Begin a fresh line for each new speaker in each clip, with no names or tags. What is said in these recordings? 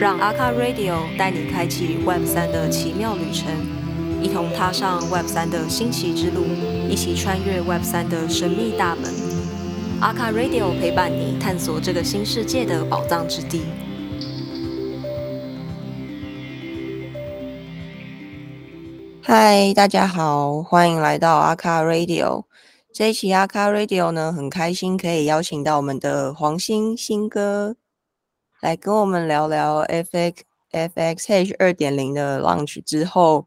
让阿卡 Radio 带你开启 Web 三的奇妙旅程，一同踏上 Web 三的新奇之路，一起穿越 Web 三的神秘大门。阿卡 Radio 陪伴你探索这个新世界的宝藏之地。嗨，大家好，欢迎来到阿卡 Radio。这一期阿卡 Radio 呢，很开心可以邀请到我们的黄鑫鑫哥来跟我们聊聊 FX FXH 二点零的 launch 之后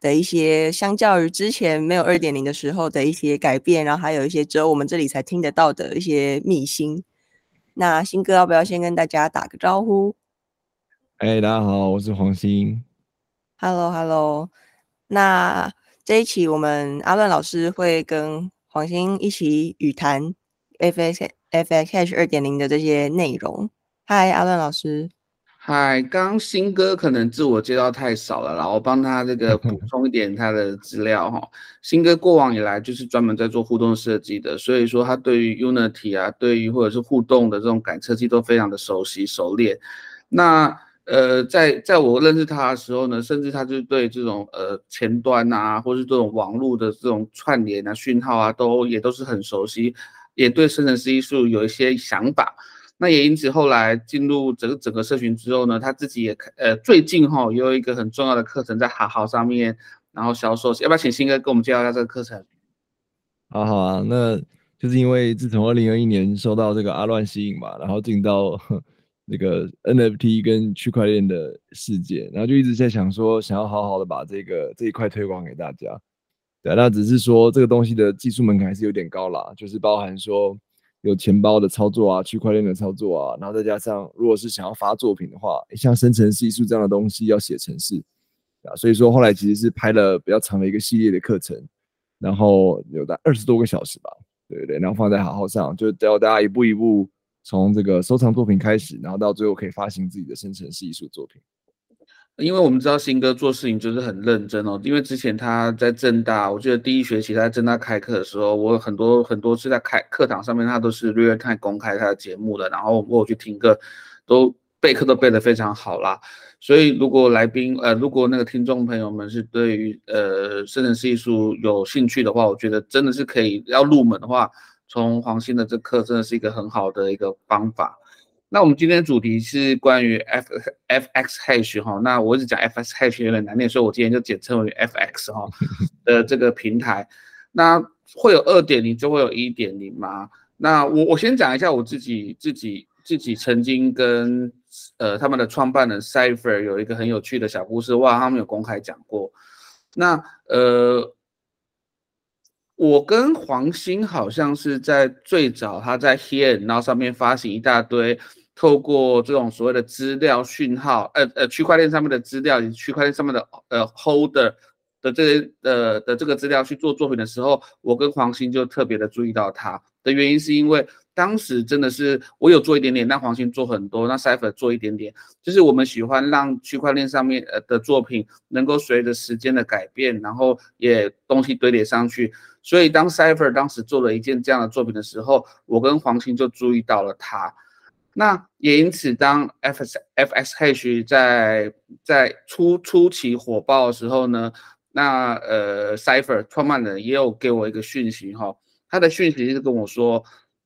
的一些，相较于之前没有二点零的时候的一些改变，然后还有一些只有我们这里才听得到的一些秘辛。那新哥要不要先跟大家打个招呼？
哎，大家好，我是黄鑫。
Hello，Hello。那这一期我们阿乱老师会跟黄鑫一起语谈 FX FXH 二点零的这些内容。嗨，阿乐老师。
嗨，刚新哥可能自我介绍太少了，然后帮他这个补 充一点他的资料哈。新哥过往以来就是专门在做互动设计的，所以说他对于 Unity 啊，对于或者是互动的这种感测器都非常的熟悉熟练。那呃，在在我认识他的时候呢，甚至他就对这种呃前端啊，或是这种网络的这种串联啊、讯号啊，都也都是很熟悉，也对生成式艺术有一些想法。那也因此后来进入整个整个社群之后呢，他自己也呃最近哈也有一个很重要的课程在好好上面，然后销售，要不要请新哥给我们介绍一下这个课程？
好好啊，那就是因为自从二零二一年受到这个阿乱吸引嘛，然后进到。那个 NFT 跟区块链的世界，然后就一直在想说，想要好好的把这个这一块推广给大家。对，那只是说这个东西的技术门槛还是有点高啦，就是包含说有钱包的操作啊，区块链的操作啊，然后再加上如果是想要发作品的话，像生成式艺术这样的东西要写程式啊，所以说后来其实是拍了比较长的一个系列的课程，然后有的二十多个小时吧，对不对？然后放在好好上，就教大家一步一步。从这个收藏作品开始，然后到最后可以发行自己的生成式艺术作品。
因为我们知道新哥做事情就是很认真哦。因为之前他在正大，我记得第一学期他在正大开课的时候，我很多很多次在开课堂上面，他都是 real time 公开他的节目的。然后我去听课，都备课都备得非常好啦。所以如果来宾呃，如果那个听众朋友们是对于呃生成式艺术有兴趣的话，我觉得真的是可以要入门的话。从黄鑫的这课真的是一个很好的一个方法。那我们今天的主题是关于 F F X Hash 哈，那我一直讲 F X Hash 有点难念，所以我今天就简称为 F X 哈 的这个平台。那会有二点零，就会有一点零吗？那我我先讲一下我自己自己自己曾经跟呃他们的创办人 Cipher 有一个很有趣的小故事，哇，他们有公开讲过。那呃。我跟黄鑫好像是在最早，他在 Here Now 上面发行一大堆，透过这种所谓的资料讯号，呃呃，区块链上面的资料，以及区块链上面的呃 Holder 的这些呃的这个资料去做作品的时候，我跟黄鑫就特别的注意到他的原因，是因为当时真的是我有做一点点，那黄鑫做很多，那 Cipher 做一点点，就是我们喜欢让区块链上面呃的作品能够随着时间的改变，然后也东西堆叠上去。所以当 Cipher 当时做了一件这样的作品的时候，我跟黄鑫就注意到了他。那也因此，当 F S F S H 在在初初期火爆的时候呢，那呃 Cipher 创办人也有给我一个讯息哈，他的讯息是跟我说，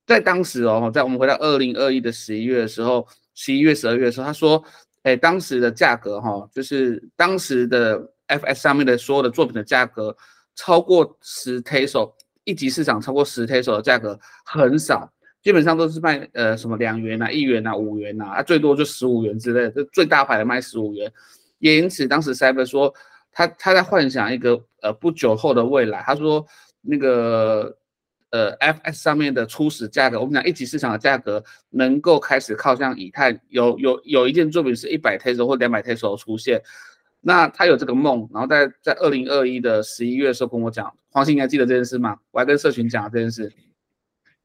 在当时哦，在我们回到二零二一的十一月的时候，十一月十二月的时候，他说，哎，当时的价格哈，就是当时的 F S 上面的所有的作品的价格。超过十 Tesla 一级市场超过十 Tesla 的价格很少，基本上都是卖呃什么两元啊、一元啊、五元啊，啊最多就十五元之类的，就最大牌的卖十五元。也因此，当时 Cyber 说他他在幻想一个呃不久后的未来，他说那个呃 FS 上面的初始价格，我们讲一级市场的价格能够开始靠向以太，有有有一件作品是一百 Tesla 或两百 Tesla 出现。那他有这个梦，然后在在二零二一的十一月的时候跟我讲，黄鑫，你还记得这件事吗？我还跟社群讲这件事。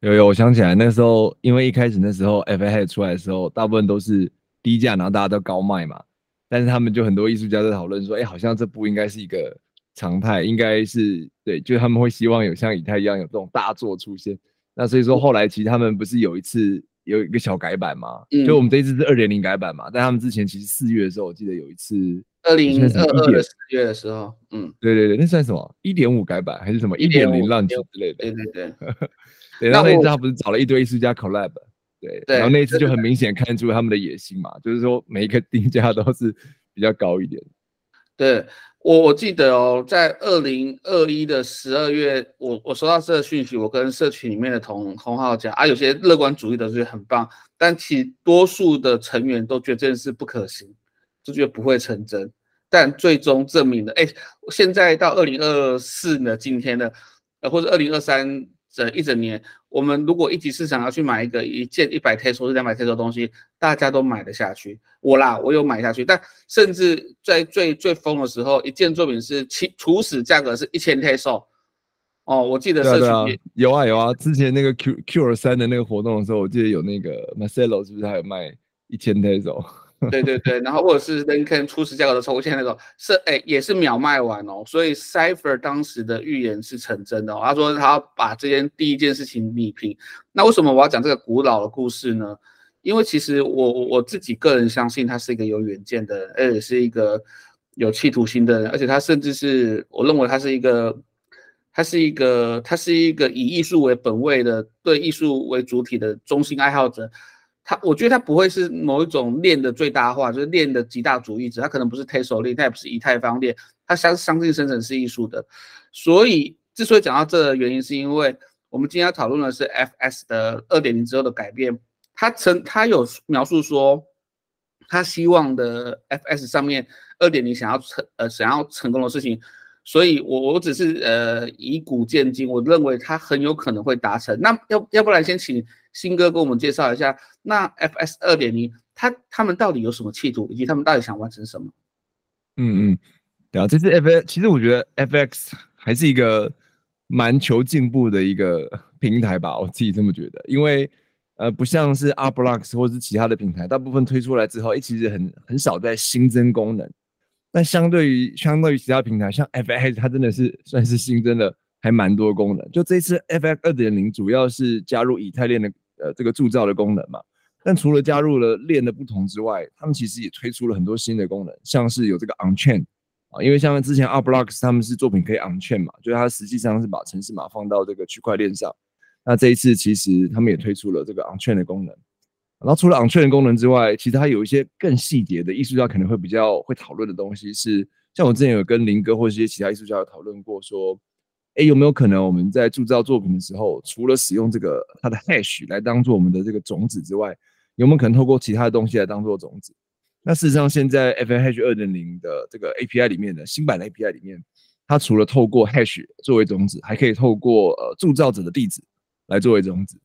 有有，我想起来，那时候因为一开始那时候 F A 出来的时候，大部分都是低价，然后大家都高卖嘛。但是他们就很多艺术家在讨论说，哎，好像这不应该是一个常态，应该是对，就他们会希望有像以太一样有这种大作出现。那所以说后来其实他们不是有一次有一个小改版嘛，
嗯
就我们这一次是二点零改版嘛，但他们之前其实四月的时候，我记得有一次，
二零二二的四月的时候，嗯，
对对对，那算什么？一点五改版还是什么一点零
浪
潮之类的？
对对对，
对，然后那一次他不是找了一堆艺术家 collab，对，
对
然后那一次就很明显看出他们的野心嘛，就是说每一个定价都是比较高一点。
对我我记得哦，在二零二一的十二月，我我收到这个讯息，我跟社群里面的同同号讲啊，有些乐观主义的是很棒，但其多数的成员都觉得这件事不可行，就觉得不会成真。但最终证明了，哎，现在到二零二四呢，今天呢，呃，或者二零二三整一整年，我们如果一级市场要去买一个一件一百 T 或者两百 T 的东西，大家都买得下去。我啦，我有买下去，但甚至在最最疯的时候，一件作品是起初始价格是一千 T 售。哦，我记得
对啊对啊
社群，
有啊有啊，之前那个 Q Q 二三的那个活动的时候，我记得有那个 Marcelo 是不是还有卖一千 peso？
对对对，然后或者是 l i n c o l n 初始价格的抽签那种，是哎也是秒卖完哦，所以 Cipher 当时的预言是成真的、哦，他说他要把这件第一件事情理平。那为什么我要讲这个古老的故事呢？因为其实我我我自己个人相信他是一个有远见的人，而且是一个有企图心的人，而且他甚至是我认为他是一个，他是一个他是一个以艺术为本位的，对艺术为主体的中心爱好者。他我觉得他不会是某一种链的最大化，就是链的极大主义者，他可能不是 Tesla 链，他也不是以太坊链，他相相信生成式艺术的。所以之所以讲到这个原因，是因为我们今天要讨论的是 FS 的二点零之后的改变。他曾他有描述说，他希望的 FS 上面二点零想要成呃想要成功的事情，所以我我只是呃以古见今，我认为他很有可能会达成。那要要不然先请新哥跟我们介绍一下，那 FS 二点零他他们到底有什么企图，以及他们到底想完成什么？
嗯嗯，对啊，这次 F 其实我觉得 FX 还是一个蛮求进步的一个平台吧，我自己这么觉得，因为呃不像是 r b l o x 或是其他的平台，大部分推出来之后，诶其实很很少在新增功能，但相对于相对于其他平台，像 FX 它真的是算是新增了还蛮多功能，就这次 FX 二点零主要是加入以太链的呃这个铸造的功能嘛。但除了加入了链的不同之外，他们其实也推出了很多新的功能，像是有这个 on chain 啊，因为像之前 r b l o x 他们是作品可以 on chain 嘛，就是它实际上是把城市码放到这个区块链上。那这一次其实他们也推出了这个 on chain 的功能。然后除了 on chain 的功能之外，其实它有一些更细节的艺术家可能会比较会讨论的东西是，像我之前有跟林哥或者一些其他艺术家有讨论过，说，哎，有没有可能我们在铸造作品的时候，除了使用这个它的 hash 来当做我们的这个种子之外，有没有可能透过其他的东西来当做种子？那事实上，现在 FNH 二点零的这个 API 里面的新版的 API 里面，它除了透过 hash 作为种子，还可以透过呃铸造者的地址来作为种子，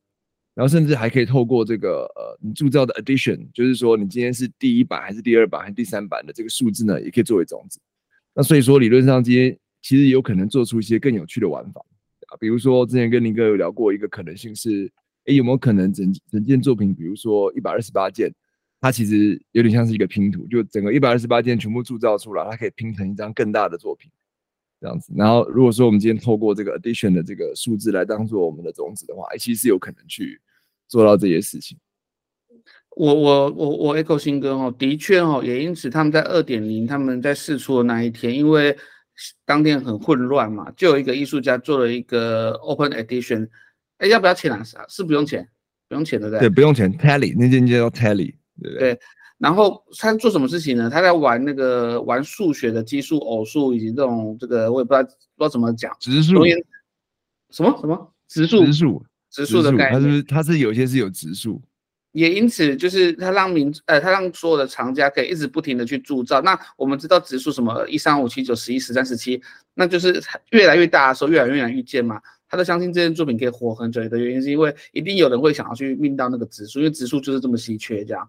然后甚至还可以透过这个呃你铸造的 addition，就是说你今天是第一版还是第二版还是第三版的这个数字呢，也可以作为种子。那所以说，理论上今天其实有可能做出一些更有趣的玩法啊，比如说之前跟林哥有聊过一个可能性是。诶，有没有可能整整件作品，比如说一百二十八件，它其实有点像是一个拼图，就整个一百二十八件全部铸造出来，它可以拼成一张更大的作品，这样子。然后如果说我们今天透过这个 addition 的这个数字来当做我们的种子的话，其实有可能去做到这些事情。
我我我我 echo 新哥哦，的确哦，也因此他们在二点零他们在试出的那一天，因为当天很混乱嘛，就有一个艺术家做了一个 open edition。哎，要不要钱啊？是是不用钱，不用钱，对不对？
对，不用钱。Tally 那件叫 Tally，对不
对？对。然后他做什么事情呢？他在玩那个玩数学的奇数、偶数以及这种这个我也不知道不知道怎么讲，
植数。
什么什么植数？
植数，
植数的概念。
它是它是有些是有植数。
也因此就是他让民呃他让所有的厂家可以一直不停的去铸造。那我们知道植数什么一三五七九十一十三十七，那就是越来越大的时候越来越难遇见嘛。他都相信这件作品可以活很久的原因，是因为一定有人会想要去命到那个指数，因为指数就是这么稀缺这样。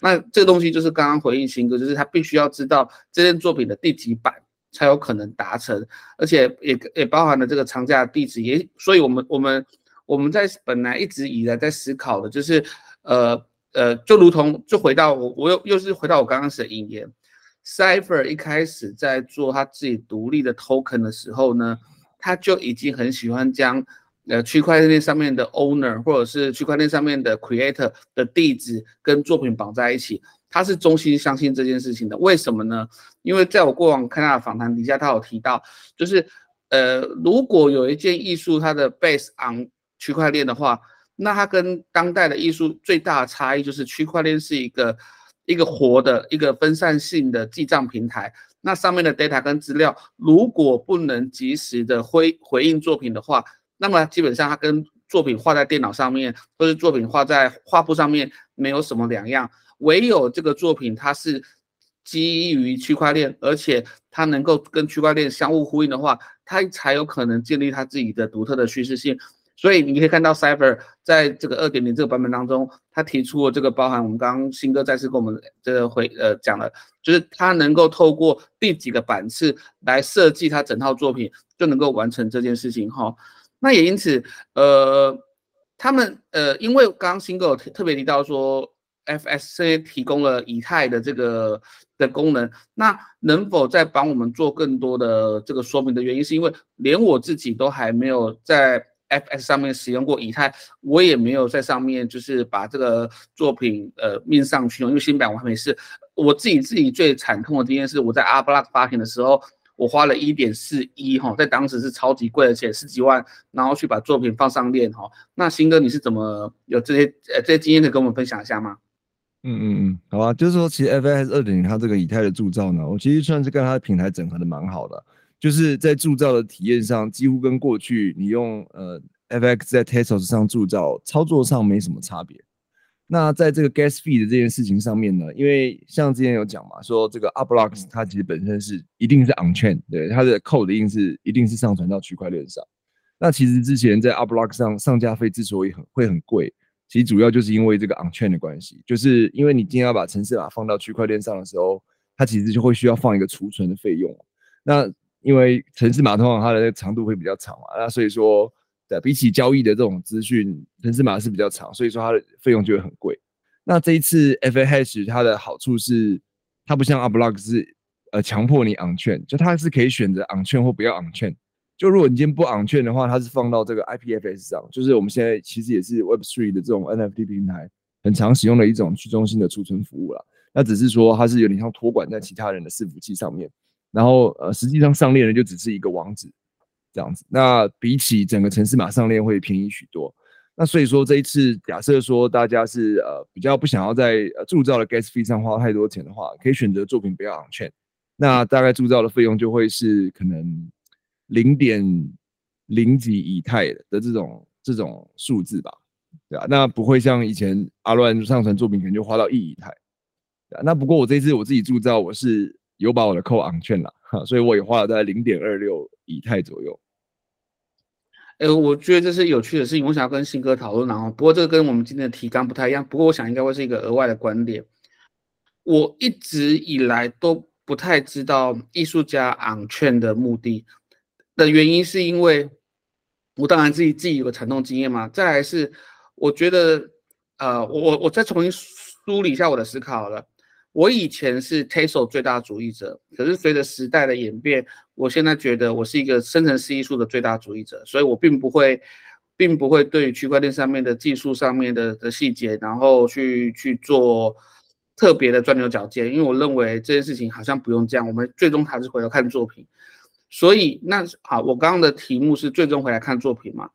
那这个东西就是刚刚回应新哥，就是他必须要知道这件作品的第几版才有可能达成，而且也也包含了这个藏家的地址，也所以我们我们我们在本来一直以来在思考的就是，呃呃，就如同就回到我我又又是回到我刚刚的引言，Cipher 一开始在做他自己独立的 token 的时候呢。他就已经很喜欢将呃区块链上面的 owner 或者是区块链上面的 creator 的地址跟作品绑在一起，他是衷心相信这件事情的。为什么呢？因为在我过往看他的访谈底下，他有提到，就是呃如果有一件艺术它的 base on 区块链的话，那它跟当代的艺术最大的差异就是区块链是一个一个活的一个分散性的记账平台。那上面的 data 跟资料如果不能及时的回回应作品的话，那么基本上它跟作品画在电脑上面，或是作品画在画布上面没有什么两样。唯有这个作品它是基于区块链，而且它能够跟区块链相互呼应的话，它才有可能建立它自己的独特的叙事性。所以你可以看到 Cipher 在这个二点零这个版本当中，他提出了这个包含我们刚刚新哥再次跟我们这个回呃讲了，就是他能够透过第几个版次来设计他整套作品，就能够完成这件事情哈。那也因此，呃，他们呃，因为刚刚新哥有特别提到说，FSC 提供了以太的这个的功能，那能否再帮我们做更多的这个说明的原因，是因为连我自己都还没有在。FS 上面使用过以太，我也没有在上面就是把这个作品呃命上去因为新版我还没试。我自己自己最惨痛的经验是我在阿布拉发行的时候，我花了一点四一哈，在当时是超级贵，而且十几万，然后去把作品放上链哈。那新哥你是怎么有这些呃这些经验可以跟我们分享一下吗？
嗯嗯嗯，好吧，就是说其实 FS 二点零它这个以太的铸造呢，我其实算是跟它的平台整合的蛮好的。就是在铸造的体验上，几乎跟过去你用呃 FX 在 Tesos 上铸造操作上没什么差别。那在这个 Gas Fee 的这件事情上面呢，因为像之前有讲嘛，说这个 Upblocks 它其实本身是一定是 On Chain，对它的 Code 一定是一定是上传到区块链上。那其实之前在 Upblocks 上上架费之所以很会很贵，其实主要就是因为这个 On Chain 的关系，就是因为你今天要把城市码放到区块链上的时候，它其实就会需要放一个储存的费用。那因为城市码通常它的那个长度会比较长嘛，那所以说，对，比起交易的这种资讯，城市码是比较长，所以说它的费用就会很贵。那这一次 F A Hash 它的好处是，它不像 Upblock 是呃强迫你 on 券，就它是可以选择 on 券或不要 on 券。就如果你今天不 on 券的话，它是放到这个 I P F S 上，就是我们现在其实也是 Web Three 的这种 N F T 平台很常使用的一种去中心的储存服务了。那只是说它是有点像托管在其他人的伺服器上面。然后呃，实际上上链的就只是一个网址，这样子。那比起整个城市码上链会便宜许多。那所以说这一次假设说大家是呃比较不想要在呃铸造的 gas fee 上花太多钱的话，可以选择作品不要 on chain。那大概铸造的费用就会是可能零点零几以太的这种这种数字吧，对吧？那不会像以前阿乱上传作品可能就花到一以太。那不过我这次我自己铸造我是。有把我的扣昂券了，哈，所以我也花了在零点二六以太左右。
哎，我觉得这是有趣的事情，我想要跟新哥讨论。然后，不过这个跟我们今天的提纲不太一样。不过我想应该会是一个额外的观点。我一直以来都不太知道艺术家昂券的目的的原因，是因为我当然自己自己有个惨痛经验嘛。再来是，我觉得，呃，我我我再重新梳理一下我的思考了。我以前是 Tesla 最大主义者，可是随着时代的演变，我现在觉得我是一个生成式艺术的最大主义者，所以我并不会，并不会对区块链上面的技术上面的的细节，然后去去做特别的钻牛角尖，因为我认为这件事情好像不用这样，我们最终还是回头看作品。所以那好，我刚刚的题目是最终回来看作品嘛，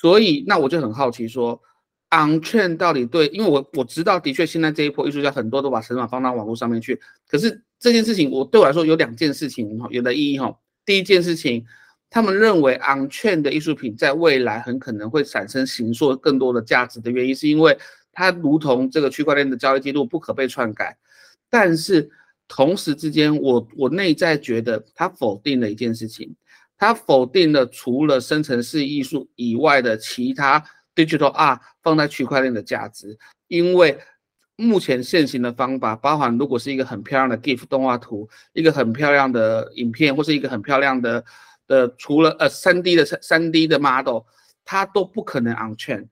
所以那我就很好奇说。昂券到底对？因为我我知道，的确现在这一波艺术家很多都把神马放到网络上面去。可是这件事情，我对我来说有两件事情哈，有的意义哈。第一件事情，他们认为昂券的艺术品在未来很可能会产生形塑更多的价值的原因，是因为它如同这个区块链的交易记录不可被篡改。但是同时之间，我我内在觉得它否定了一件事情，他否定了除了生成式艺术以外的其他。Digital R 放在区块链的价值，因为目前现行的方法，包含如果是一个很漂亮的 GIF 动画图，一个很漂亮的影片，或是一个很漂亮的的，除了呃三 D 的三 D 的 model，它都不可能 on chain。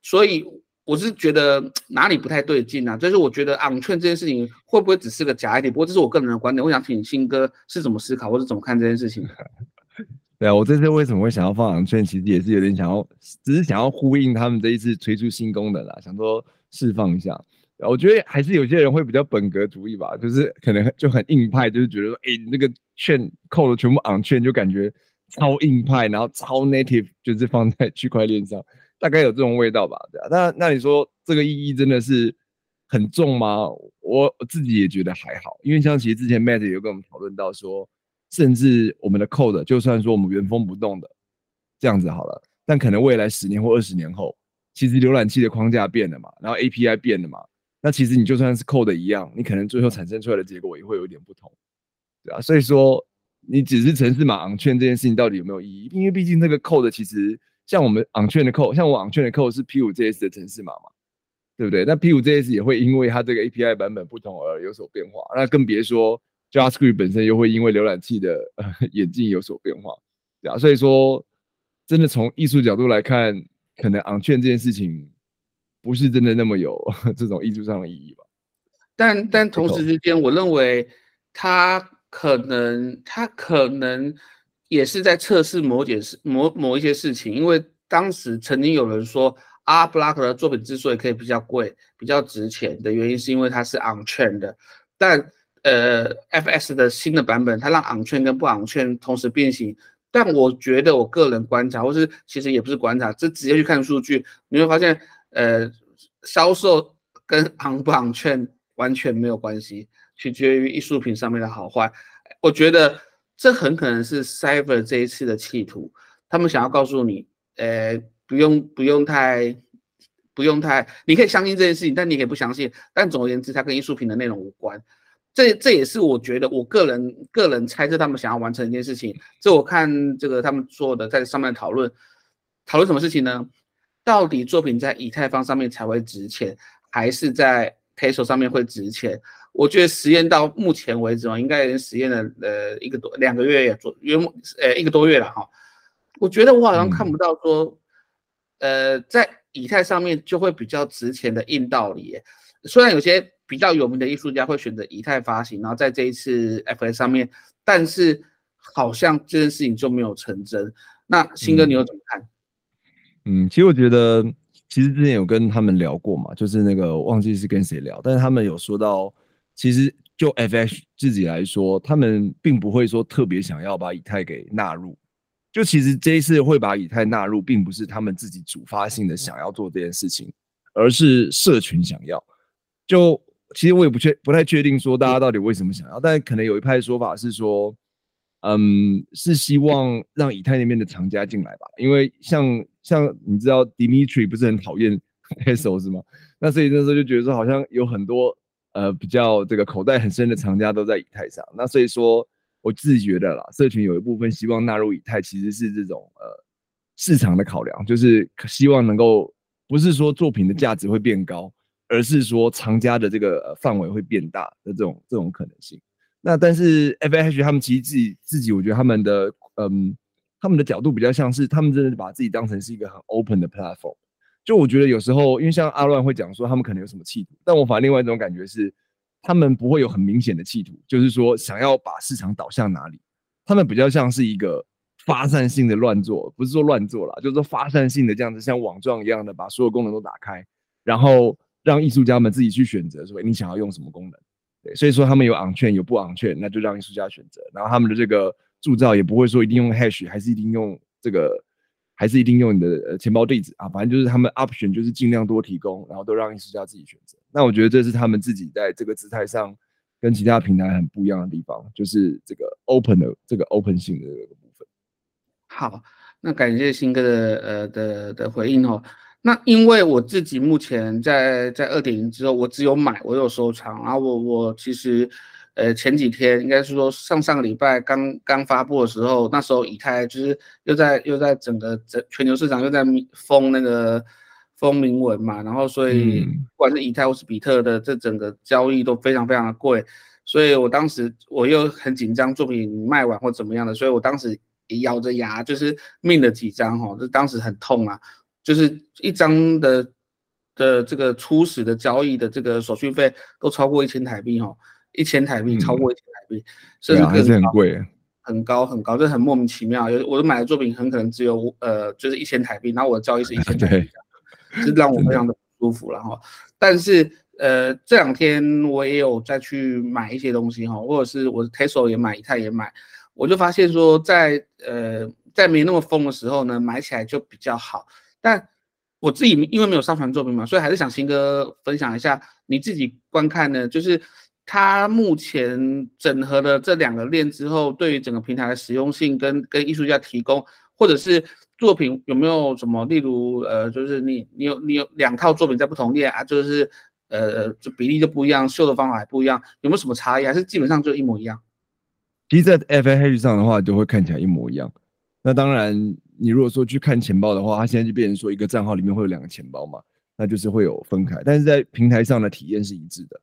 所以我是觉得哪里不太对劲啊？就是我觉得 on chain 这件事情会不会只是个假一点？不过这是我个人的观点，我想请新哥是怎么思考或者怎么看这件事情。
对啊，我这次为什么会想要放昂券，其实也是有点想要，只是想要呼应他们这一次推出新功能啦，想说释放一下。我觉得还是有些人会比较本格主义吧，就是可能就很硬派，就是觉得说，哎，那个券扣的全部昂券，就感觉超硬派，然后超 native，就是放在区块链上，大概有这种味道吧，对啊。那那你说这个意义真的是很重吗？我自己也觉得还好，因为像其实之前 Matt 有跟我们讨论到说。甚至我们的 code 就算说我们原封不动的这样子好了，但可能未来十年或二十年后，其实浏览器的框架变了嘛，然后 API 变了嘛，那其实你就算是 code 一样，你可能最后产生出来的结果也会有点不同，对啊，所以说你只是城市码昂券这件事情到底有没有意义？因为毕竟这个 code 其实像我们昂券的 code，像我昂券的 code 是 P5JS 的城市码嘛，对不对？那 P5JS 也会因为它这个 API 版本不同而有所变化，那更别说。JavaScript 本身又会因为浏览器的 呃演进有所变化，对啊，所以说真的从艺术角度来看，可能 On Chain 这件事情不是真的那么有 这种艺术上的意义吧。
但但同时之间，我认为它可能它可能也是在测试某件事某某一些事情，因为当时曾经有人说 R Block 的作品之所以可以比较贵、比较值钱的原因，是因为它是 On Chain 的，但呃，FS 的新的版本，它让昂券跟不昂券同时变形，但我觉得我个人观察，或是其实也不是观察，这直接去看数据，你会发现，呃，销售跟昂不昂券完全没有关系，取决于艺术品上面的好坏。我觉得这很可能是 Cyber 这一次的企图，他们想要告诉你，呃，不用不用太不用太，你可以相信这件事情，但你可以不相信，但总而言之，它跟艺术品的内容无关。这这也是我觉得我个人个人猜测他们想要完成一件事情。这我看这个他们做的在上面讨论讨论什么事情呢？到底作品在以太坊上面才会值钱，还是在 t e s o 上面会值钱？我觉得实验到目前为止哦，应该已经实验了呃一个多两个月也做约呃一个多月了哈。我觉得我好像看不到说呃在以太上面就会比较值钱的硬道理。虽然有些。比较有名的艺术家会选择以太发行，然后在这一次 FS 上面，但是好像这件事情就没有成真。那新哥，你又怎么看？
嗯，其实我觉得，其实之前有跟他们聊过嘛，就是那个忘记是跟谁聊，但是他们有说到，其实就 FS 自己来说，他们并不会说特别想要把以太给纳入。就其实这一次会把以太纳入，并不是他们自己主发性的想要做这件事情，而是社群想要。就其实我也不确不太确定说大家到底为什么想要，但可能有一派说法是说，嗯，是希望让以太那边的厂家进来吧，因为像像你知道 Dimitri 不是很讨厌 Peso 是吗？那所以那时候就觉得说好像有很多呃比较这个口袋很深的厂家都在以太上，那所以说我自己觉得啦，社群有一部分希望纳入以太其实是这种呃市场的考量，就是希望能够不是说作品的价值会变高。而是说藏家的这个范围会变大的这种这种可能性。那但是 F H 他们其实自己自己，我觉得他们的嗯，他们的角度比较像是他们真的把自己当成是一个很 open 的 platform。就我觉得有时候，因为像阿乱会讲说他们可能有什么企图，但我反而另外一种感觉是，他们不会有很明显的企图，就是说想要把市场导向哪里。他们比较像是一个发散性的乱做，不是说乱做啦，就是说发散性的这样子，像网状一样的把所有功能都打开，然后。让艺术家们自己去选择，说你想要用什么功能，对，所以说他们有昂券有不昂券，那就让艺术家选择。然后他们的这个铸造也不会说一定用 hash，还是一定用这个，还是一定用你的呃钱包地址啊，反正就是他们 option 就是尽量多提供，然后都让艺术家自己选择。那我觉得这是他们自己在这个姿态上跟其他平台很不一样的地方，就是这个 open 的这个 open 性的这个部分。
好，那感谢新哥的呃的的回应哦。那因为我自己目前在在二点零之后，我只有买，我有收藏。然后我我其实，呃，前几天应该是说上上个礼拜刚刚发布的时候，那时候以太就是又在又在整个整全球市场又在封那个封铭文嘛，然后所以不管是以太或是比特的这整个交易都非常非常的贵，所以我当时我又很紧张作品卖完或怎么样的，所以我当时咬着牙就是命了几张哈，就当时很痛啊。就是一张的的这个初始的交易的这个手续费都超过一千台币哦，一千台币超过一千台币，甚至
还是很贵，
很高很高，这很莫名其妙。有我买的作品很可能只有呃就是一千台币，然后我的交易是一千 台币，是让我非常的不舒服。然后，但是呃这两天我也有再去买一些东西哈，或者是我的 Tesla 也买，以太也买，我就发现说在呃在没那么疯的时候呢，买起来就比较好。但我自己因为没有上传作品嘛，所以还是想新哥分享一下你自己观看呢，就是。它目前整合了这两个链之后，对于整个平台的实用性跟跟艺术家提供，或者是作品有没有什么，例如呃，就是你你有你有两套作品在不同链啊，就是呃就比例就不一样，秀的方法还不一样，有没有什么差异？还是基本上就一模一样？
其实，在 F A H 上的话，就会看起来一模一样。那当然，你如果说去看钱包的话，它现在就变成说一个账号里面会有两个钱包嘛，那就是会有分开，但是在平台上的体验是一致的。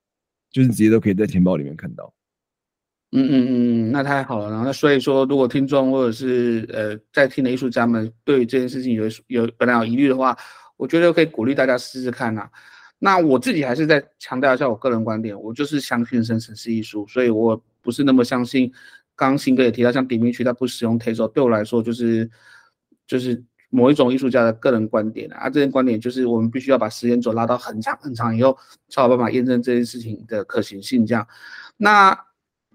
就是直接都可以在钱包里面看到，
嗯嗯嗯，那太好了。然后那所以说，如果听众或者是呃在听的艺术家们对这件事情有有本来有疑虑的话，我觉得可以鼓励大家试试看呐。那我自己还是在强调一下我个人观点，我就是相信生成式艺术，所以我不是那么相信。刚新哥也提到，像点名区他不使用 Tazo，对我来说就是就是。某一种艺术家的个人观点啊，这些观点就是我们必须要把时间轴拉到很长很长以后，才有办法验证这件事情的可行性。这样，那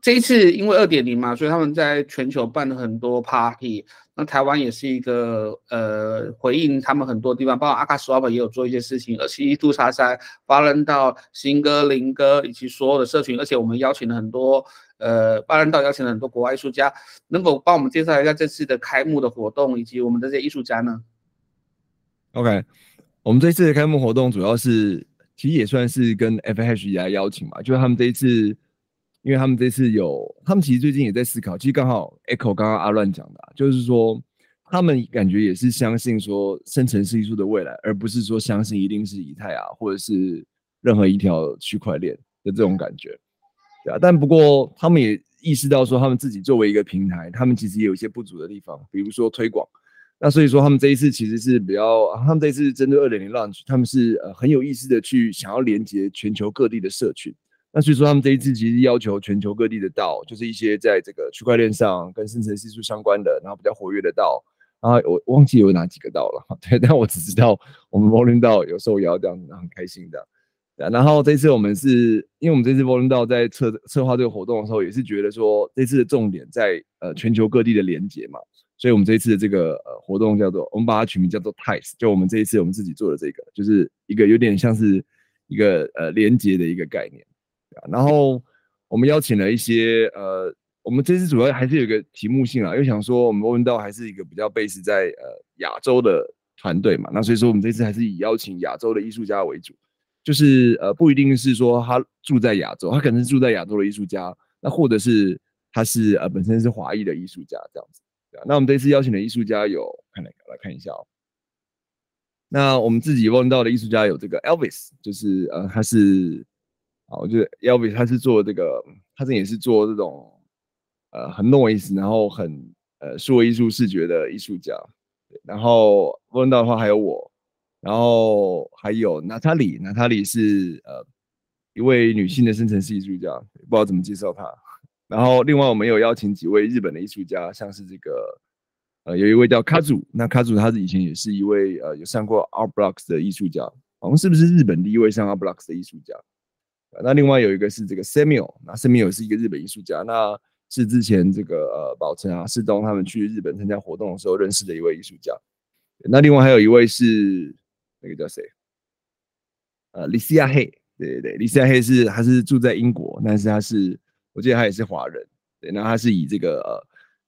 这一次因为二点零嘛，所以他们在全球办了很多 party。那台湾也是一个呃回应他们很多地方，包括阿卡 swap 也有做一些事情，而且一度沙山发人到新歌林歌以及所有的社群，而且我们邀请了很多。呃，巴兰道邀请了很多国外艺术家，能否帮我们介绍一下这次的开幕的活动以及我们的这些艺术家呢
？OK，我们这次的开幕活动主要是，其实也算是跟 FH 来邀请嘛，就是他们这一次，因为他们这次有，他们其实最近也在思考，其实刚好 Echo 刚刚阿乱讲的，就是说他们感觉也是相信说生成式艺术的未来，而不是说相信一定是以太啊，或者是任何一条区块链的这种感觉。对啊但不过，他们也意识到说，他们自己作为一个平台，他们其实也有一些不足的地方，比如说推广。那所以说，他们这一次其实是比较，他们这一次针对二点零 launch，他们是呃很有意思的去想要连接全球各地的社群。那所以说，他们这一次其实要求全球各地的道，就是一些在这个区块链上跟生成技术相关的，然后比较活跃的道。然后我忘记有哪几个道了，对，但我只知道我们 Rolling 道有时候也要这样子，很开心的。然后这次我们是因为我们这次 Volume 道在策策划这个活动的时候，也是觉得说这次的重点在呃全球各地的连接嘛，所以我们这一次的这个呃活动叫做我们把它取名叫做 Ties，就我们这一次我们自己做的这个，就是一个有点像是一个呃连接的一个概念。然后我们邀请了一些呃，我们这次主要还是有一个题目性啊，因为想说我们 Volume 道还是一个比较 base 在呃亚洲的团队嘛，那所以说我们这次还是以邀请亚洲的艺术家为主。就是呃不一定是说他住在亚洲，他可能是住在亚洲的艺术家，那或者是他是呃本身是华裔的艺术家这样子。那我们这次邀请的艺术家有看哪个来看一下哦。那我们自己问到的艺术家有这个 Elvis，就是呃他是啊，我觉得 Elvis 他是做这个，他这也是做这种呃很 noise，然后很呃数位艺术视觉的艺术家。然后问到的话还有我。然后还有娜塔莉，娜塔莉是呃一位女性的生成式艺术家，不知道怎么介绍她。然后另外我们有邀请几位日本的艺术家，像是这个呃有一位叫卡祖，那卡祖他是以前也是一位呃有上过 Art Blocks 的艺术家，好像是不是日本第一位上 Art Blocks 的艺术家？那另外有一个是这个 Samuel，那 Samuel 是一个日本艺术家，那是之前这个呃宝成啊世东他们去日本参加活动的时候认识的一位艺术家。那另外还有一位是。那个叫谁？呃，李西亚黑，对对对，李西亚黑是他是住在英国，但是他是我记得他也是华人，对，那他是以这个呃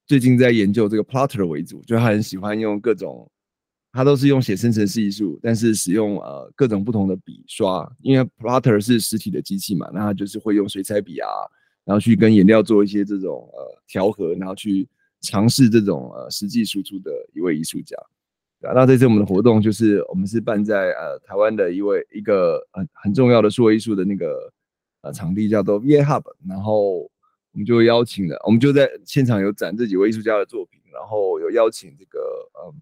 最近在研究这个 plotter 为主，就他很喜欢用各种，他都是用写生成式艺术，但是使用呃各种不同的笔刷，因为 plotter 是实体的机器嘛，那他就是会用水彩笔啊，然后去跟颜料做一些这种呃调和，然后去尝试这种呃实际输出的一位艺术家。那这次我们的活动就是我们是办在呃台湾的一位一个很很重要的数位艺术的那个呃场地叫做 VA Hub，然后我们就邀请了，我们就在现场有展这几位艺术家的作品，然后有邀请这个呃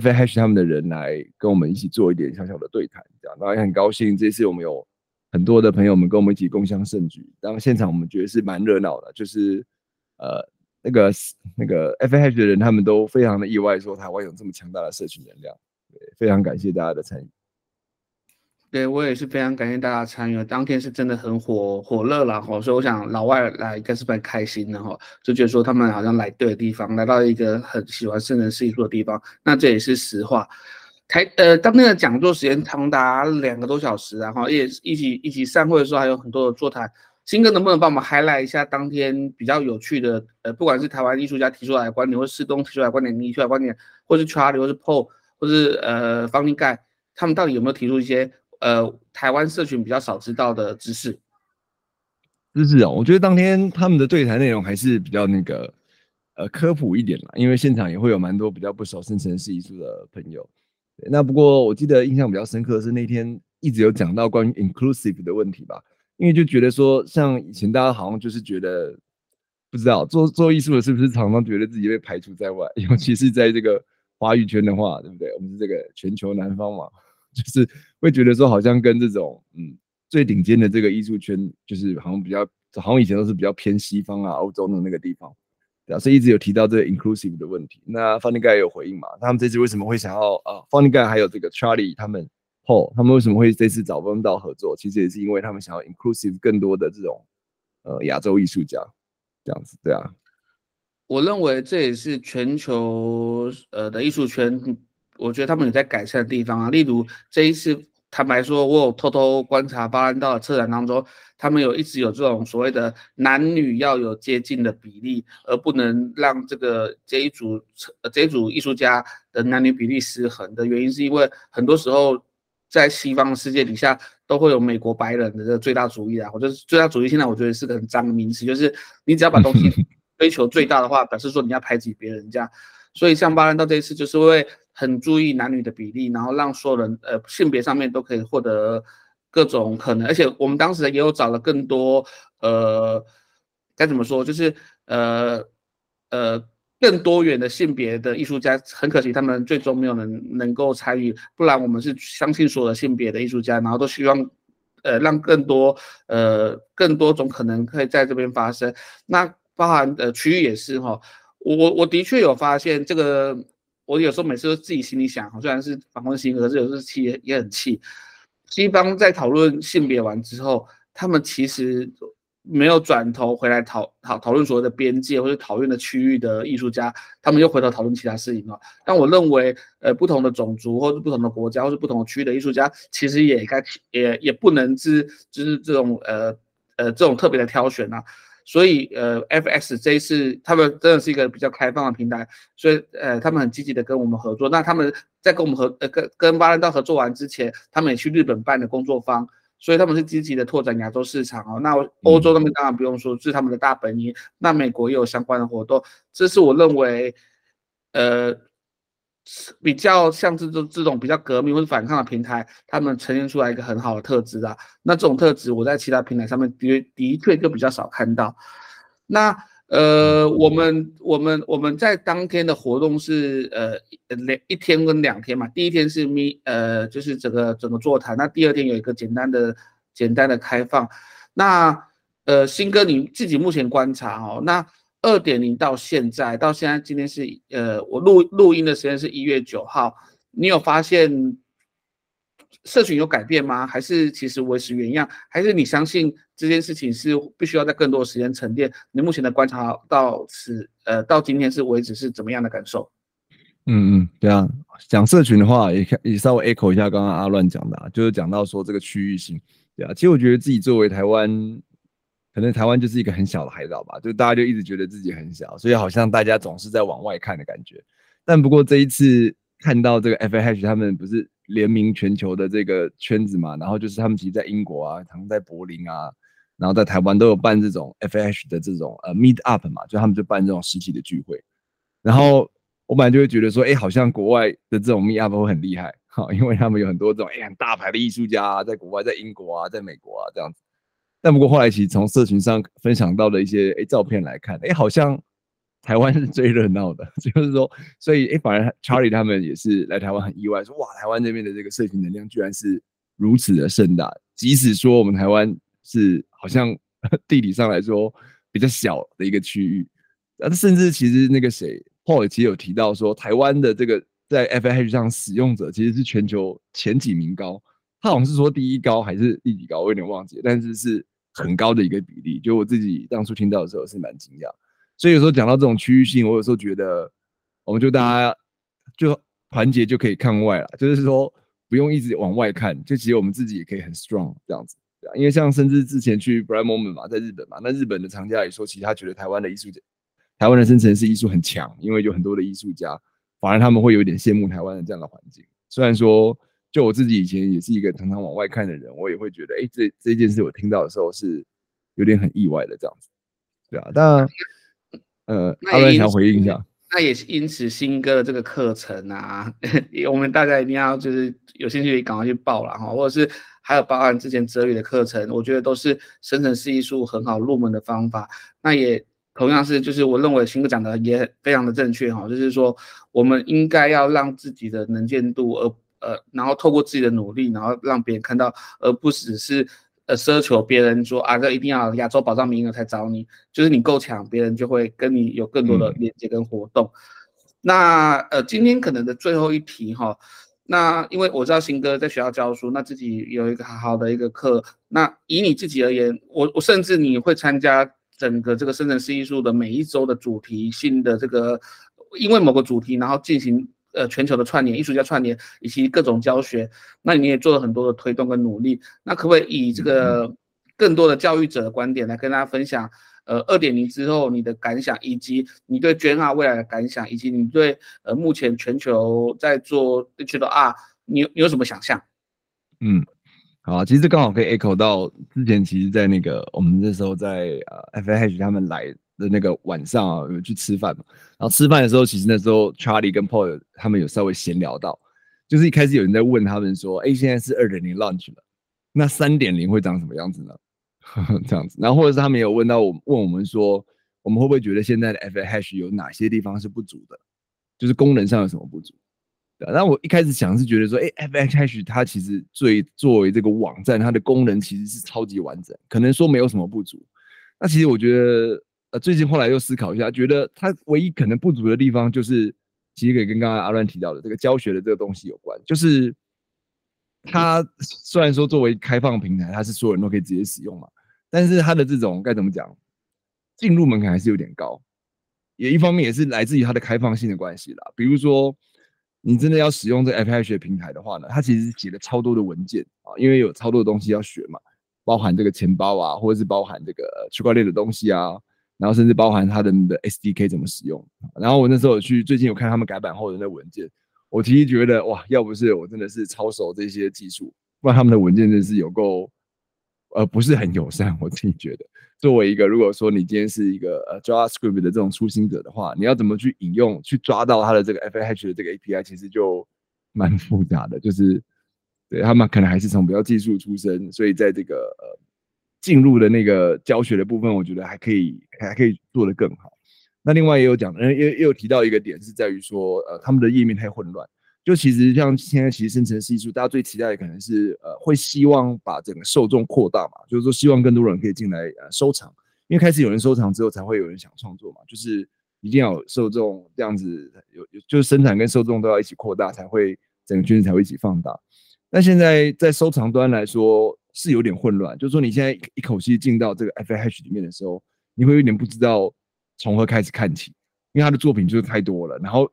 FH 他们的人来跟我们一起做一点小小的对谈，这样，那也很高兴这次我们有很多的朋友们跟我们一起共襄盛举，当现场我们觉得是蛮热闹的，就是呃那个那个 F H 的人，他们都非常的意外，说台湾有这么强大的社群能量。对，非常感谢大家的参与。
对我也是非常感谢大家参与，当天是真的很火火热了哈，所以我想老外来应该是蛮开心的哈，就觉得说他们好像来对的地方，来到一个很喜欢圣人式艺术的地方，那这也是实话。台呃当天的讲座时间长达两个多小时，然后也一起一起散会的时候还有很多的座谈。新哥能不能帮我们 highlight 一下当天比较有趣的呃，不管是台湾艺术家提出来的观点，或是东提出来观点，你提出来观点，或是 Charlie 或是 Paul 或是呃方立盖，他们到底有没有提出一些？呃，台湾社群比较少知道的知识，
知识哦，我觉得当天他们的对谈内容还是比较那个呃科普一点啦，因为现场也会有蛮多比较不熟生成式艺术的朋友。那不过我记得印象比较深刻的是那天一直有讲到关于 inclusive 的问题吧，因为就觉得说像以前大家好像就是觉得不知道做做艺术的是不是常常觉得自己被排除在外，尤其是在这个华语圈的话，对不对？我们是这个全球南方嘛。就是会觉得说，好像跟这种嗯最顶尖的这个艺术圈，就是好像比较好像以前都是比较偏西方啊、欧洲的那个地方，对啊，所以一直有提到这个 inclusive 的问题。那 Funny Guy 有回应嘛？他们这次为什么会想要啊？Funny Guy 还有这个 Charlie 他们 Paul 他们为什么会这次找温道合作？其实也是因为他们想要 inclusive 更多的这种呃亚洲艺术家这样子，对啊。
我认为这也是全球呃的艺术圈。我觉得他们有在改善的地方啊，例如这一次，坦白说，我有偷偷观察巴兰道的策展当中，他们有一直有这种所谓的男女要有接近的比例，而不能让这个这一组这一组艺术家的男女比例失衡的原因，是因为很多时候在西方世界底下都会有美国白人的这个最大主义啊，或者是最大主义，现在我觉得是个很脏的名词，就是你只要把东西 追求最大的话，表示说你要排挤别人这样，所以像巴兰道这一次就是会。很注意男女的比例，然后让所有人呃性别上面都可以获得各种可能，而且我们当时也有找了更多呃该怎么说，就是呃呃更多元的性别的艺术家，很可惜他们最终没有能能够参与，不然我们是相信所有的性别的艺术家，然后都希望呃让更多呃更多种可能可以在这边发生，那包含的区域也是哈，我我的确有发现这个。我有时候每次都自己心里想，虽然是访问性，可是有时候气也也很气。西方在讨论性别完之后，他们其实没有转头回来讨讨讨论所谓的边界或者讨论的区域的艺术家，他们又回头讨论其他事情了。但我认为，呃，不同的种族或者不同的国家或者不同的区域的艺术家，其实也该也也不能是就是这种呃呃这种特别的挑选啊。所以，呃，FX 这一次他们真的是一个比较开放的平台，所以，呃，他们很积极的跟我们合作。那他们在跟我们合，呃，跟跟巴兰道合作完之前，他们也去日本办的工作坊，所以他们是积极的拓展亚洲市场哦。那欧洲那边当然不用说，是他们的大本营。那美国也有相关的活动，这是我认为，呃。比较像这种这种比较革命或者反抗的平台，他们呈现出来一个很好的特质啊。那这种特质我在其他平台上面的的确就比较少看到。那呃，我们我们我们在当天的活动是呃两一天跟两天嘛。第一天是咪呃就是整个整个座谈，那第二天有一个简单的简单的开放。那呃新哥你自己目前观察哦，那。二点零到现在，到现在今天是呃，我录录音的时间是一月九号。你有发现社群有改变吗？还是其实维持原样？还是你相信这件事情是必须要在更多的时间沉淀？你目前的观察到此呃到今天是为止是怎么样的感受？
嗯嗯，对啊，讲社群的话也也稍微 echo 一下刚刚阿乱讲的，啊就是讲到说这个区域性，对啊，其实我觉得自己作为台湾。可能台湾就是一个很小的海岛吧，就大家就一直觉得自己很小，所以好像大家总是在往外看的感觉。但不过这一次看到这个 F H 他们不是联名全球的这个圈子嘛，然后就是他们其实在英国啊，可能在柏林啊，然后在台湾都有办这种 F H 的这种呃 Meet Up 嘛，就他们就办这种实体的聚会。然后我本来就会觉得说，哎，好像国外的这种 Meet Up 会很厉害，好，因为他们有很多这种哎很大牌的艺术家啊在国外，在英国啊，在美国啊这样子。但不过后来其实从社群上分享到的一些诶照片来看，诶好像台湾是最热闹的，就是说，所以诶反而 Charlie 他们也是来台湾很意外，说哇台湾这边的这个社群能量居然是如此的盛大，即使说我们台湾是好像地理上来说比较小的一个区域，啊甚至其实那个谁，Paul 其实有提到说，台湾的这个在 FH 上使用者其实是全球前几名高，他好像是说第一高还是第几高，我有点忘记，但是是很高的一个比例。就我自己当初听到的时候是蛮惊讶，所以有时候讲到这种区域性，我有时候觉得，我们就大家就团结就可以看外了，就是说不用一直往外看，就其实我们自己也可以很 strong 这样子。因为像甚至之前去 Bright Moment 嘛，在日本嘛，那日本的厂家也说，其实他觉得台湾的艺术家，台湾的生成式艺术很强，因为有很多的艺术家，反而他们会有点羡慕台湾的这样的环境。虽然说，就我自己以前也是一个常常往外看的人，我也会觉得，哎，这这件事我听到的时候是有点很意外的这样子，对啊。当然，呃，阿伦想回应一下。
那也是因此，新歌的这个课程啊，我们大家一定要就是有兴趣赶快去报了哈，或者是还有包含之前哲宇的课程，我觉得都是生成式艺术很好入门的方法。那也同样是，就是我认为新哥讲的也非常的正确哈，就是说我们应该要让自己的能见度，而呃，然后透过自己的努力，然后让别人看到，而不只是。呃，奢求别人说啊，这一定要亚洲保障名额才找你，就是你够强，别人就会跟你有更多的连接跟活动。那呃，今天可能的最后一题哈，那因为我知道新哥在学校教书，那自己有一个好好的一个课，那以你自己而言，我我甚至你会参加整个这个生成式艺术的每一周的主题性的这个，因为某个主题，然后进行。呃，全球的串联，艺术家串联，以及各种教学，那你也做了很多的推动跟努力。那可不可以以这个更多的教育者的观点来跟大家分享？呃，二点零之后你的感想，以及你对捐二未来的感想，以及你对呃目前全球在做 digital R，你你有什么想象？
嗯，好，其实刚好可以 echo 到之前，其实在那个我们那时候在呃 FH 他们来。的那个晚上啊，有去吃饭嘛？然后吃饭的时候，其实那时候 Charlie 跟 Paul 他们有稍微闲聊到，就是一开始有人在问他们说：“哎，现在是二点零 launch 了，那三点零会长什么样子呢？” 这样子，然后或者是他们有问到我，问我们说，我们会不会觉得现在的 f Hash 有哪些地方是不足的？就是功能上有什么不足？对。然后我一开始想是觉得说，哎 f Hash 它其实最作为这个网站，它的功能其实是超级完整，可能说没有什么不足。那其实我觉得。呃，最近后来又思考一下，觉得它唯一可能不足的地方，就是其实可以跟刚刚阿乱提到的这个教学的这个东西有关。就是它虽然说作为开放平台，它是所有人都可以直接使用嘛，但是它的这种该怎么讲，进入门槛还是有点高。也一方面也是来自于它的开放性的关系啦。比如说，你真的要使用这 f h 学平台的话呢，它其实写了超多的文件啊，因为有超多的东西要学嘛，包含这个钱包啊，或者是包含这个区块链的东西啊。然后甚至包含它的的 SDK 怎么使用。然后我那时候去最近有看他们改版后的那文件，我其实觉得哇，要不是我真的是超熟这些技术，不然他们的文件真是有够，呃，不是很友善。我自己觉得，作为一个如果说你今天是一个呃 JavaScript 的这种初心者的话，你要怎么去引用、去抓到它的这个 FH 的这个 API，其实就蛮复杂的。就是对他们可能还是从比较技术出身，所以在这个呃。进入的那个教学的部分，我觉得还可以，还可以做得更好。那另外也有讲，呃，也也有提到一个点，是在于说，呃，他们的页面太混乱。就其实像现在，其实生成式艺术，大家最期待的可能是，呃，会希望把整个受众扩大嘛，就是说希望更多人可以进来呃收藏，因为开始有人收藏之后，才会有人想创作嘛，就是一定要有受众这样子，有有就是生产跟受众都要一起扩大，才会整个圈子才会一起放大。那现在在收藏端来说，是有点混乱，就是说你现在一口气进到这个 F H 里面的时候，你会有点不知道从何开始看起，因为他的作品就是太多了，然后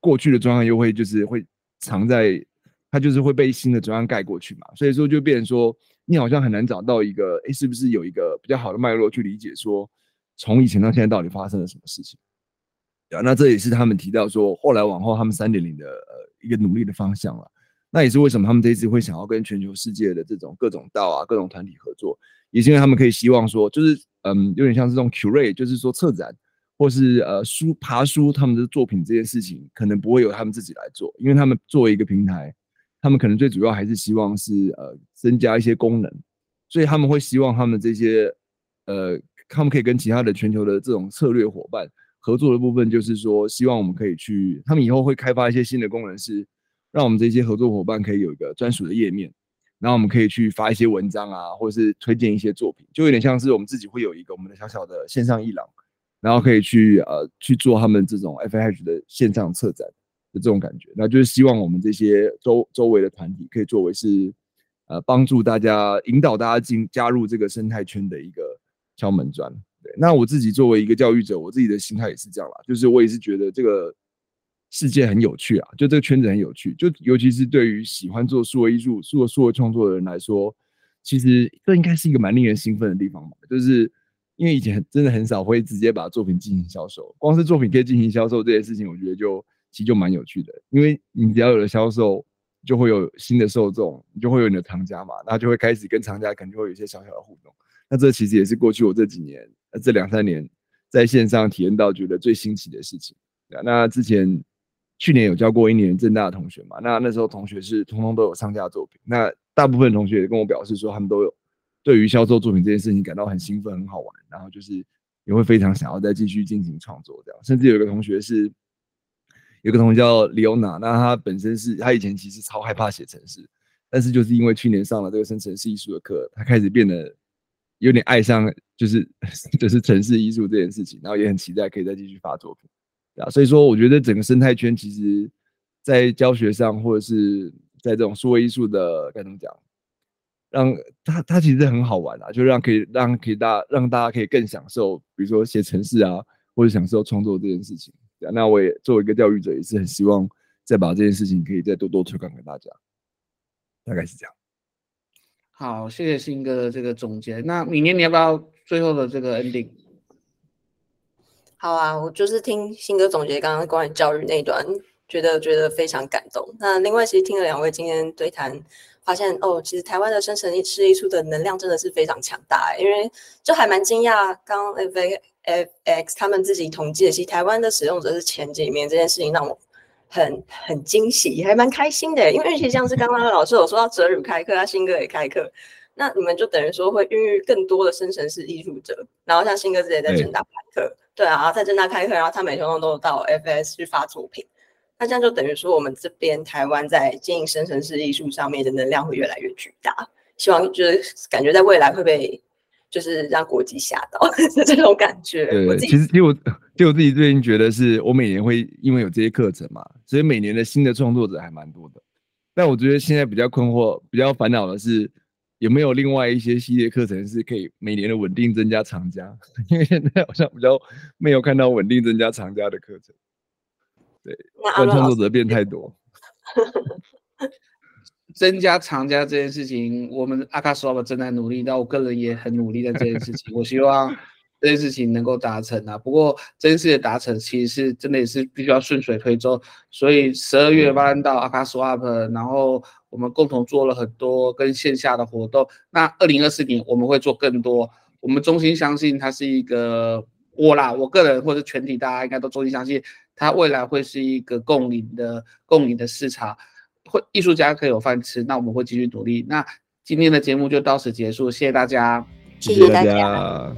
过去的专案又会就是会藏在，它就是会被新的专案盖过去嘛，所以说就变成说你好像很难找到一个，哎，是不是有一个比较好的脉络去理解说从以前到现在到底发生了什么事情？啊，那这也是他们提到说后来往后他们三点零的呃一个努力的方向了。那也是为什么他们这一次会想要跟全球世界的这种各种道啊、各种团体合作，也是因为他们可以希望说，就是嗯，有点像这种 curate，就是说策展或是呃书爬书他们的作品这件事情，可能不会由他们自己来做，因为他们作为一个平台，他们可能最主要还是希望是呃增加一些功能，所以他们会希望他们这些呃，他们可以跟其他的全球的这种策略伙伴合作的部分，就是说希望我们可以去，他们以后会开发一些新的功能是。让我们这些合作伙伴可以有一个专属的页面，然后我们可以去发一些文章啊，或者是推荐一些作品，就有点像是我们自己会有一个我们的小小的线上一廊，然后可以去呃去做他们这种 FH 的线上策展的这种感觉，那就是希望我们这些周周围的团体可以作为是呃帮助大家引导大家进加入这个生态圈的一个敲门砖。对，那我自己作为一个教育者，我自己的心态也是这样啦，就是我也是觉得这个世界很有趣啊，就这个圈子很有趣，就尤其是对于喜欢做数位艺术、做数位创作的人来说，其实这应该是一个蛮令人兴奋的地方吧，就是。因为以前真的很少会直接把作品进行销售，光是作品可以进行销售这件事情，我觉得就其实就蛮有趣的。因为你只要有了销售，就会有新的受众，你就会有你的藏家嘛，那就会开始跟藏家可能就会有一些小小的互动。那这其实也是过去我这几年、呃这两三年在线上体验到觉得最新奇的事情。那之前去年有教过一年正大的同学嘛，那那时候同学是通通都有上架作品，那大部分同学也跟我表示说他们都有。对于销售作品这件事情感到很兴奋、很好玩，然后就是也会非常想要再继续进行创作这样。甚至有一个同学是，有个同学叫李欧娜，那他本身是他以前其实超害怕写程式，但是就是因为去年上了这个生成式艺术的课，他开始变得有点爱上就是 就是城市艺术这件事情，然后也很期待可以再继续发作品，啊。所以说，我觉得整个生态圈其实，在教学上或者是在这种数位艺术的该怎么讲？让它它其实很好玩啊，就让可以让可以大让大家可以更享受，比如说写程式啊，或者享受创作这件事情。那我也作为一个教育者，也是很希望再把这件事情可以再多多推广给大家。大概是这样。
好，谢谢新哥的这个总结。那明年你要不要最后的这个 ending？
好啊，我就是听新哥总结刚刚关于教育那段，觉得觉得非常感动。那另外，其实听了两位今天对谈。发现哦，其实台湾的生成式艺术的能量真的是非常强大，因为就还蛮惊讶，刚 F F X 他们自己统计的，其实台湾的使用者是前几名，这件事情让我很很惊喜，还蛮开心的。因为其实像是刚刚老师有说到哲宇开课，他新哥也开课，那你们就等于说会孕育更多的生成式艺术者，然后像新哥之前在正大开课，对啊，在正大开课，然后他每天都到 F S 去发作品。那这样就等于说，我们这边台湾在经营生成式艺术上面的能量会越来越巨大。希望就是感觉在未来会被就是让国际吓到的 这种感觉。
对，其实其实我其实我自己最近觉得是，我每年会因为有这些课程嘛，所以每年的新的创作者还蛮多的。但我觉得现在比较困惑、比较烦恼的是，有没有另外一些系列课程是可以每年的稳定增加厂家？因为现在好像比较没有看到稳定增加厂家的课程。对，创作者变太多，
增加厂家这件事情，我们阿卡索巴正在努力，但我个人也很努力在这件事情。我希望这件事情能够达成啊。不过这件事的达成，其实是真的也是必须要顺水推舟。所以十二月发到阿卡索巴，然后我们共同做了很多跟线下的活动。那二零二四年我们会做更多。我们衷心相信它是一个我啦，我个人或者全体大家应该都衷心相信。它未来会是一个共赢的共赢的市场，会艺术家可以有饭吃，那我们会继续努力。那今天的节目就到此结束，谢谢大家，
谢谢大家。